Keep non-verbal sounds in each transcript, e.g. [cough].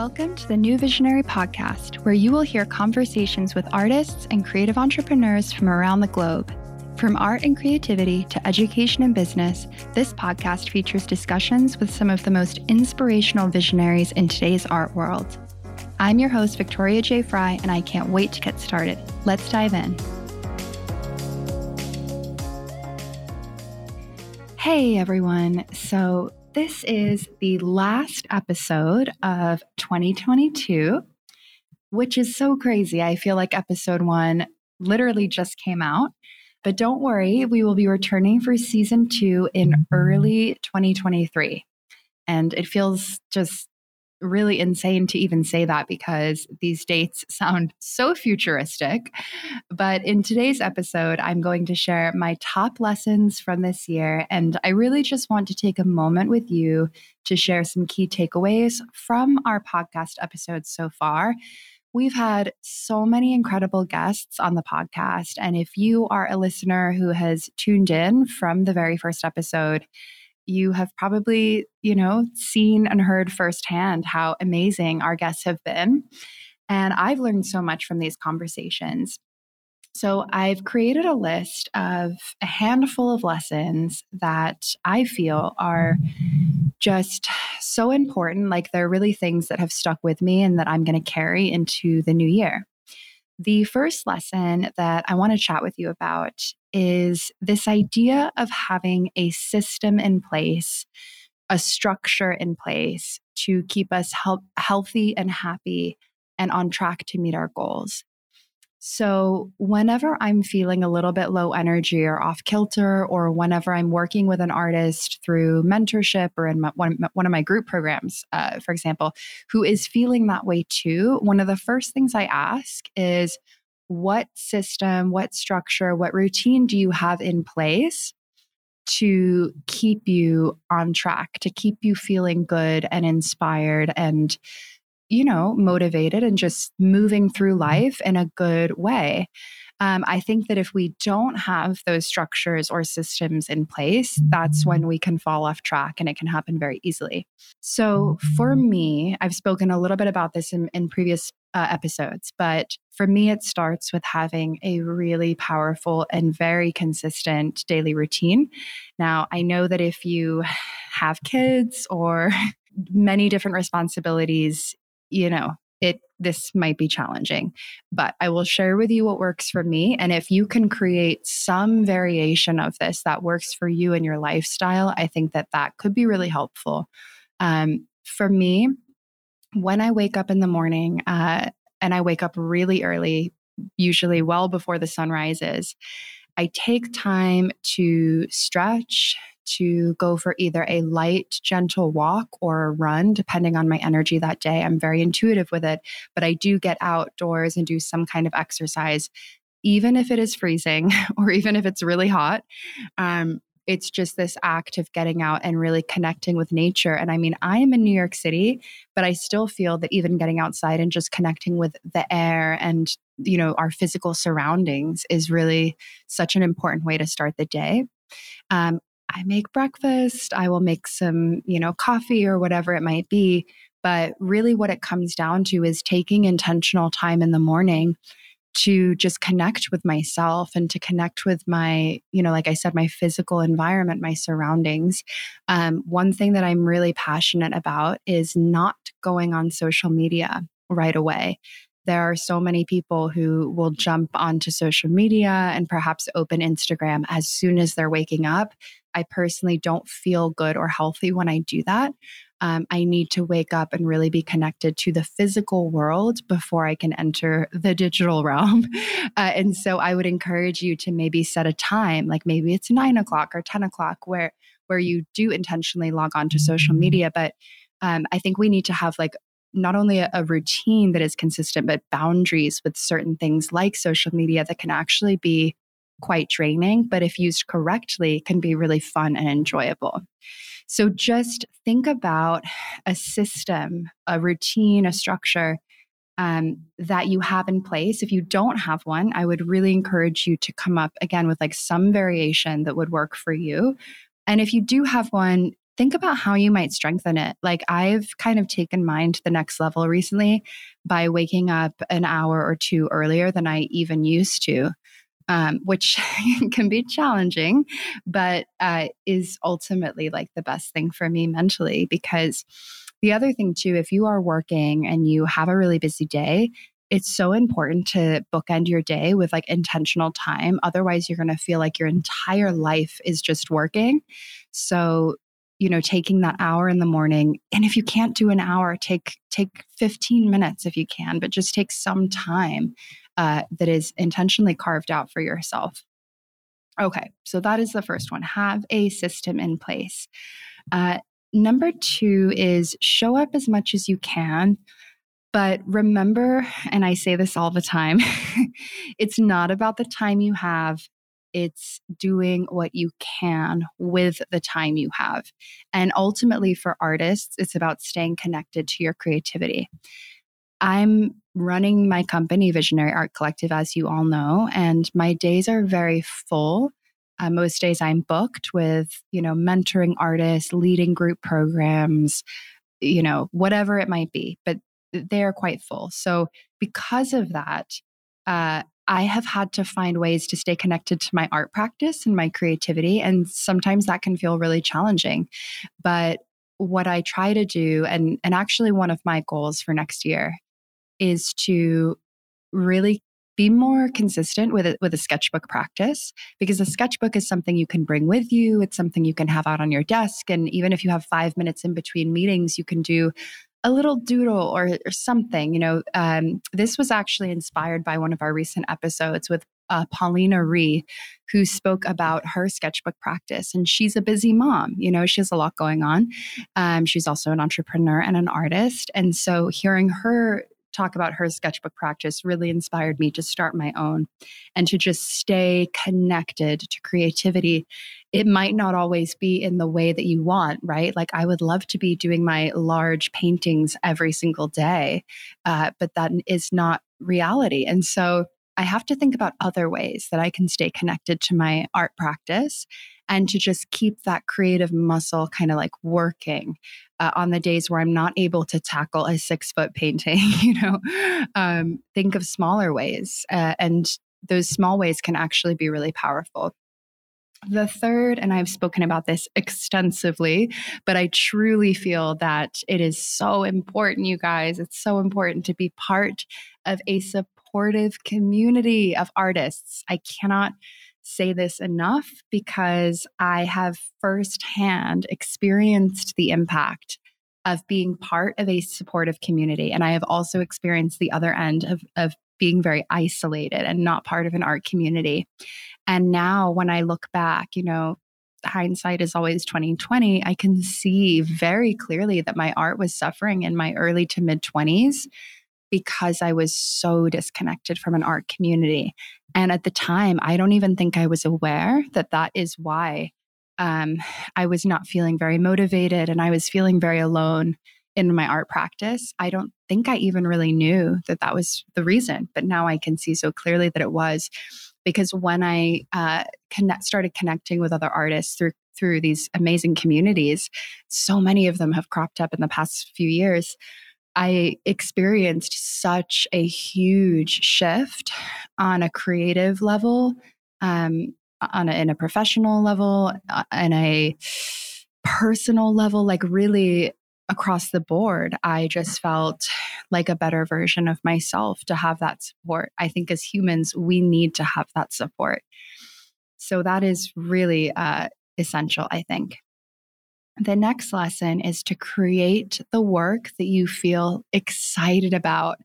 Welcome to the New Visionary Podcast, where you will hear conversations with artists and creative entrepreneurs from around the globe. From art and creativity to education and business, this podcast features discussions with some of the most inspirational visionaries in today's art world. I'm your host, Victoria J. Fry, and I can't wait to get started. Let's dive in. Hey everyone. So, this is the last episode of 2022, which is so crazy. I feel like episode one literally just came out. But don't worry, we will be returning for season two in mm-hmm. early 2023. And it feels just really insane to even say that because these dates sound so futuristic. But in today's episode, I'm going to share my top lessons from this year. And I really just want to take a moment with you to share some key takeaways from our podcast episodes so far. We've had so many incredible guests on the podcast. And if you are a listener who has tuned in from the very first episode, you have probably, you know, seen and heard firsthand how amazing our guests have been. And I've learned so much from these conversations. So I've created a list of a handful of lessons that I feel are just so important. Like they're really things that have stuck with me and that I'm going to carry into the new year. The first lesson that I want to chat with you about is this idea of having a system in place, a structure in place to keep us help, healthy and happy and on track to meet our goals. So, whenever I'm feeling a little bit low energy or off kilter, or whenever I'm working with an artist through mentorship or in my, one, one of my group programs, uh, for example, who is feeling that way too, one of the first things I ask is, what system, what structure, what routine do you have in place to keep you on track, to keep you feeling good and inspired and you know, motivated and just moving through mm-hmm. life in a good way. Um, I think that if we don't have those structures or systems in place, that's when we can fall off track and it can happen very easily. So, for me, I've spoken a little bit about this in, in previous uh, episodes, but for me, it starts with having a really powerful and very consistent daily routine. Now, I know that if you have kids or [laughs] many different responsibilities, you know, it this might be challenging, but I will share with you what works for me. And if you can create some variation of this that works for you and your lifestyle, I think that that could be really helpful. Um, for me, when I wake up in the morning, uh, and I wake up really early, usually well before the sun rises, I take time to stretch, to go for either a light, gentle walk or a run, depending on my energy that day. I'm very intuitive with it, but I do get outdoors and do some kind of exercise, even if it is freezing [laughs] or even if it's really hot. Um, it's just this act of getting out and really connecting with nature. And I mean, I am in New York City, but I still feel that even getting outside and just connecting with the air and, you know, our physical surroundings is really such an important way to start the day. Um, I make breakfast, I will make some, you know, coffee or whatever it might be. But really, what it comes down to is taking intentional time in the morning to just connect with myself and to connect with my, you know, like I said, my physical environment, my surroundings. Um, one thing that I'm really passionate about is not going on social media right away. There are so many people who will jump onto social media and perhaps open Instagram as soon as they're waking up I personally don't feel good or healthy when I do that. Um, I need to wake up and really be connected to the physical world before I can enter the digital [laughs] realm. Uh, and so I would encourage you to maybe set a time, like maybe it's nine o'clock or 10 o'clock, where where you do intentionally log on to social media. But um, I think we need to have like not only a, a, routine that is consistent, but boundaries with certain things like social media that can actually be quite draining, but if used correctly, can be really fun and enjoyable. So just think about a system, a routine, a structure um, that you have in place. If you don't have one, I would really encourage you to come up again with like some variation that would work for you. And if you do have one, think about how you might strengthen it. Like I've kind of taken mine to the next level recently by waking up an hour or two earlier than I even used to. Um, which [laughs] can be challenging, but uh, is ultimately like the best thing for me mentally. Because the other thing, too, if you are working and you have a really busy day, it's so important to bookend your day with like intentional time. Otherwise, you're going to feel like your entire life is just working. So, you know, taking that hour in the morning, and if you can't do an hour, take take 15 minutes if you can, but just take some time uh, that is intentionally carved out for yourself. Okay, so that is the first one. Have a system in place. Uh, number two is show up as much as you can but remember, and I say this all the time, [laughs] it's not about the time you have. It's doing what you can with the time you have. And ultimately, for artists, it's about staying connected to your creativity. I'm running my company, Visionary Art Collective, as you all know, and my days are very full. Uh, most days I'm booked with, you know, mentoring artists, leading group programs, you know, whatever it might be. But they're quite full. So, because of that, uh, I have had to find ways to stay connected to my art practice and my creativity. And sometimes that can feel really challenging. But what I try to do, and, and actually one of my goals for next year, is to really be more consistent with it with a sketchbook practice because a sketchbook is something you can bring with you it's something you can have out on your desk and even if you have 5 minutes in between meetings you can do a little doodle or, or something. You know, um, this was actually inspired by one of our recent episodes with uh, Paulina Ree, who spoke about her sketchbook practice. And she's a busy mom. You know, she has a lot going on. Um, she's also an entrepreneur and an artist. And so hearing her talk about her sketchbook practice really inspired me to start my own and to just stay connected to creativity. It might not always be in the way that you want, right? Like, I would love to be doing my large paintings every single day, uh, but that is not reality. And so, I have to think about other ways that I can stay connected to my art practice and to just keep that creative muscle kind of like working uh, on the days where I'm not able to tackle a six foot painting, [laughs] you know, um, think of smaller ways. Uh, and those small ways can actually be really powerful. The third, and I've spoken about this extensively, but I truly feel that it is so important, you guys. It's so important to be part of a supportive community of artists. I cannot say this enough because I have firsthand experienced the impact of being part of a supportive community. And I have also experienced the other end of, of being very isolated and not part of an art community. And now when I look back, you know, hindsight is always 2020, I can see very clearly that my art was suffering in my early to mid 20s because I was so disconnected from an art community. And at the time, I don't even think I was aware that that is why um, I was not feeling very motivated and I was feeling very alone in my art practice. I don't think I even really knew that that was the reason, but now I can see so clearly that it was because when I uh, connect, started connecting with other artists through through these amazing communities, so many of them have cropped up in the past few years. I experienced such a huge shift on a creative level, um, on a, in a professional level, and a personal level, like really across the board. I just felt like a better version of myself to have that support. I think as humans, we need to have that support. So that is really uh, essential, I think. The next lesson is to create the work that you feel excited about,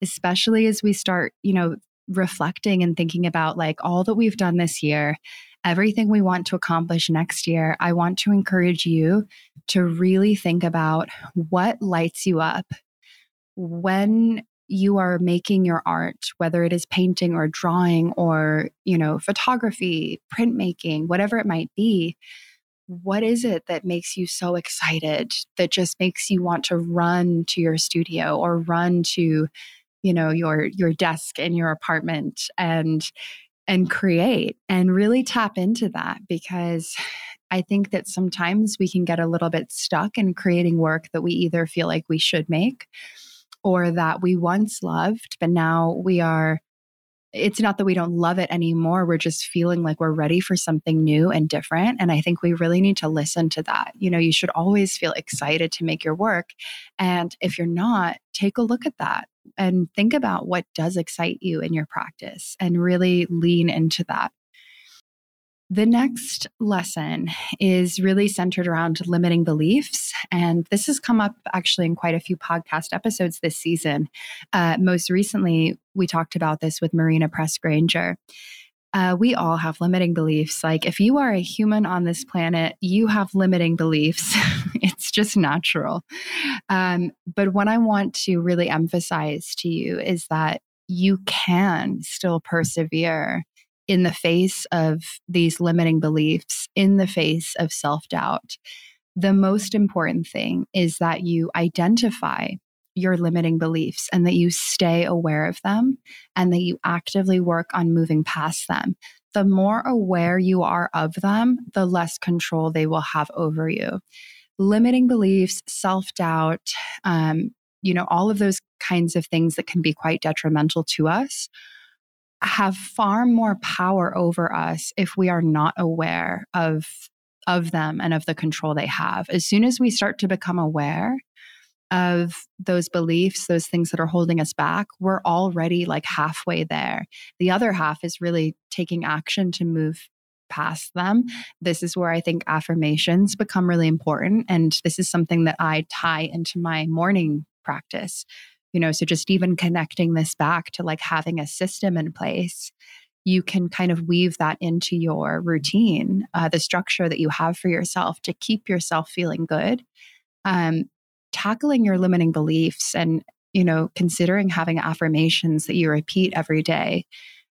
especially as we start, you know, reflecting and thinking about like all that we've done this year, everything we want to accomplish next year. I want to encourage you to really think about what lights you up when you are making your art whether it is painting or drawing or you know photography printmaking whatever it might be what is it that makes you so excited that just makes you want to run to your studio or run to you know your your desk in your apartment and and create and really tap into that? Because I think that sometimes we can get a little bit stuck in creating work that we either feel like we should make or that we once loved, but now we are it's not that we don't love it anymore. We're just feeling like we're ready for something new and different. And I think we really need to listen to that. You know, you should always feel excited to make your work. And if you're not, take a look at that and think about what does excite you in your practice and really lean into that. The next lesson is really centered around limiting beliefs. And this has come up actually in quite a few podcast episodes this season. Uh, most recently, we talked about this with Marina Press Granger. Uh, we all have limiting beliefs. Like, if you are a human on this planet, you have limiting beliefs. [laughs] it's just natural. Um, but what I want to really emphasize to you is that you can still persevere in the face of these limiting beliefs, in the face of self doubt, the most important thing is that you identify your limiting beliefs and that you stay aware of them and that you actively work on moving past them. The more aware you are of them, the less control they will have over you. Limiting beliefs, self doubt, um, you know, all of those kinds of things that can be quite detrimental to us have far more power over us if we are not aware of of them and of the control they have. As soon as we start to become aware of those beliefs, those things that are holding us back, we're already like halfway there. The other half is really taking action to move past them. This is where I think affirmations become really important. And this is something that I tie into my morning practice you know so just even connecting this back to like having a system in place you can kind of weave that into your routine uh, the structure that you have for yourself to keep yourself feeling good. Um, tackling your limiting beliefs and you know considering having affirmations that you repeat every day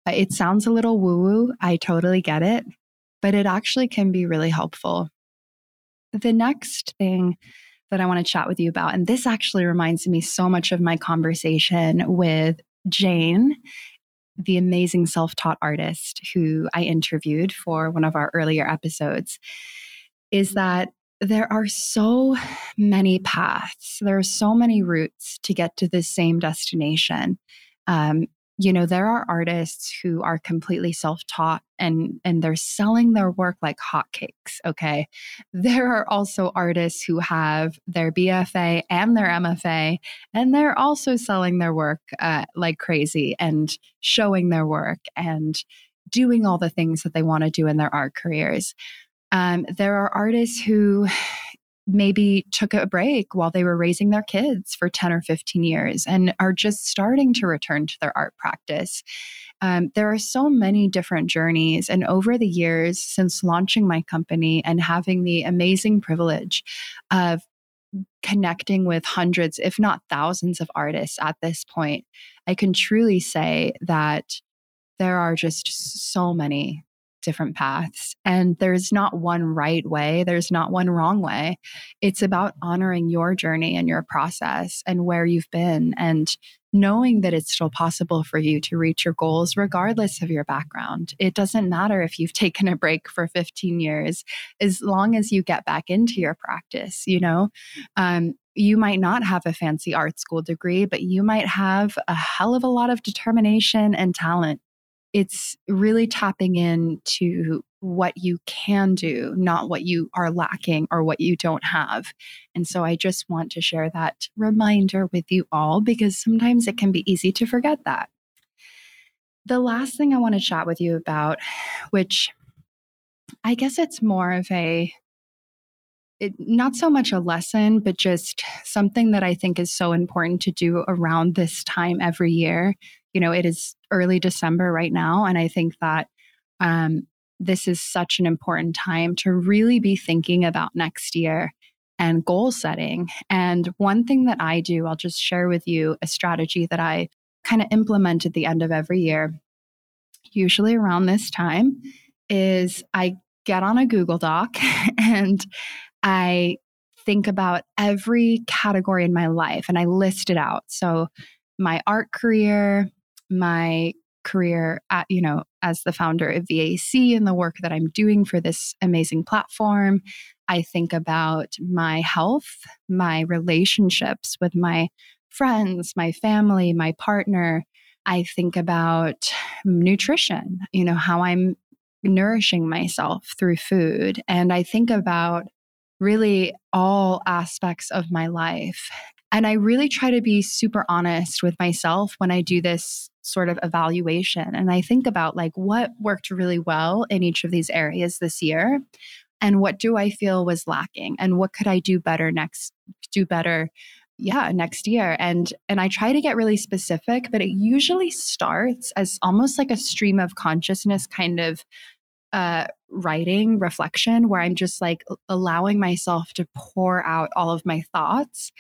uh, it sounds a little woo woo i totally get it but it actually can be really helpful. The next thing that I want to chat with you about. And this actually reminds me so much of my conversation with Jane, the amazing self taught artist who I interviewed for one of our earlier episodes, is that there are so many paths, there are so many routes to get to the same destination. Um, you know there are artists who are completely self-taught and and they're selling their work like hotcakes okay? [laughs] There are also artists who have their bfa and their mfa and they're also selling their work uh, like crazy and showing their work and doing all the things that they want to do in their art careers. Um, there are artists who maybe took a break while they were raising their kids for 10 or 15 years and are just starting to return to their art practice. Um, there are so many different journeys. And over the years, since launching my company and having the amazing privilege of connecting with hundreds, if not thousands, of artists at this point, I can truly say that there are just so many different paths. And there's not one right way, there's not one wrong way. It's about honoring your journey and your process and where you've been and knowing that it's still possible for you to reach your goals regardless of your background. It doesn't matter if you've [laughs] taken a break for 15 years, as long as you get back into your practice, you know? Um, you might not have a fancy art school degree, but you might have a hell of a lot of determination and talent it's really tapping into what you can do, not what you are lacking or what you don't have. And so I just want to share that reminder with you all because sometimes it can be easy to forget that. The last thing I want to chat with you about, which I guess it's more of a it, not so much a lesson, but just something that I think is so important to do around this time every year you know, it is early December right now. And I think that um, this is such an important time to really be thinking about next year and goal setting. And one thing that I do, I'll just share with you a strategy that I kind of implement at the end of every year, usually around this time, is I get on a Google Doc [laughs] and I think about every category in my life and I list it out. So, my art career, my career at, you know, as the founder of VAC and the work that I'm doing for this amazing platform. I think about my health, my relationships with my friends, my family, my partner. I think about nutrition, you know, how I'm nourishing myself through food. And I think about really all aspects of my life. And I really try to be super honest with myself when I do this sort of evaluation. And I think about like what worked really well in each of these areas this year and what do I feel was lacking and what could I do better next do better yeah next year and and i try to get really specific but it usually starts as almost like a stream of consciousness kind of uh writing reflection where i'm just like allowing myself to pour out all of my thoughts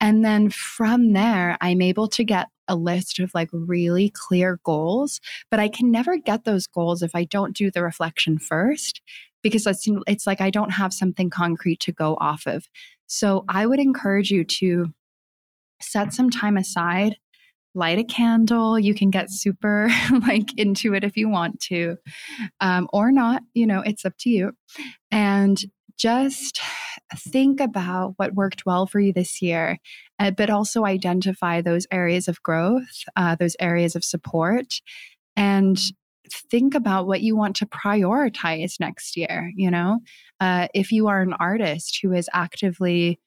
and then from there i'm able to get a list of like really clear goals but i can never get those goals if i don't do the reflection first because it's, it's like i don't have something concrete to go off of. So i would encourage you to set some time aside light a candle you can get super [laughs] like into it if you want to um, or not you know it's up to you. And just think about what worked well for you this year uh, but also identify those areas of growth uh, those areas of support and think about what you want to prioritize next year you know uh, if you are an artist who is actively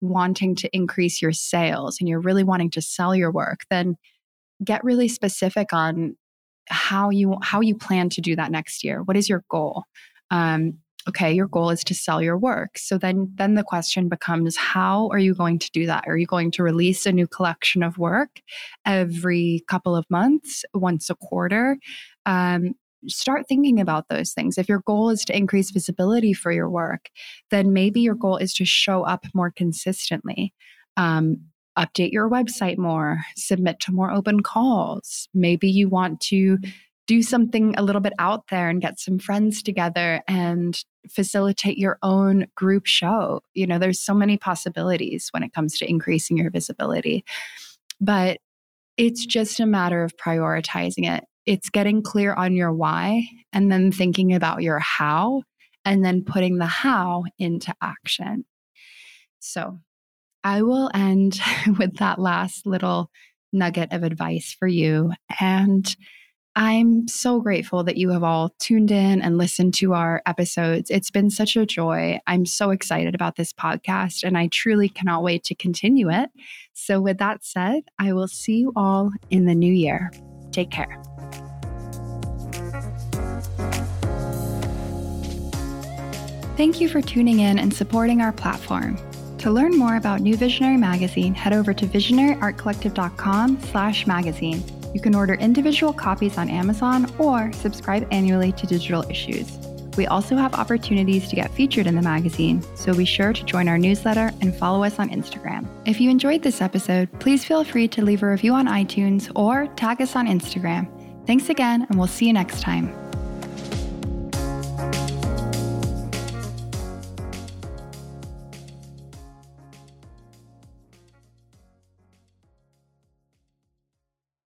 wanting to increase your sales and you're really wanting to sell your work, then get really specific on how you how you plan to do that next year. What is your goal? Um, okay, your goal is to sell your work. So then then the question becomes how are you going to do that? Are you going to release a new collection of work every couple of months, once a quarter? Um, start thinking about those things. If your goal is to increase visibility for your work, then maybe your goal is to show up more consistently. Um, update your website more, submit to more open calls. Maybe you want to do something a little bit out there and get some friends together and facilitate your own group show. You know, there's so many possibilities when it comes to increasing your visibility. But it's just a matter of prioritizing it it's getting clear on your why and then thinking about your how and then putting the how into action. So I will end [laughs] with that last little nugget of advice for you. And I'm so grateful that you have all tuned in and listened to our episodes. It's been such a joy. I'm so excited about this podcast and I truly cannot wait to continue it. So, with that said, I will see you all in the new year. Take care. Thank you for tuning in and supporting our platform. To learn more about New Visionary Magazine, head over to visionaryartcollective.com slash magazine. You can order individual copies on Amazon or subscribe annually to digital issues. We also have opportunities to get featured in the magazine, so be sure to join our newsletter and follow us on Instagram. If you enjoyed this episode, please feel free to leave a review on iTunes or tag us on Instagram. Thanks again, and we'll see you next time.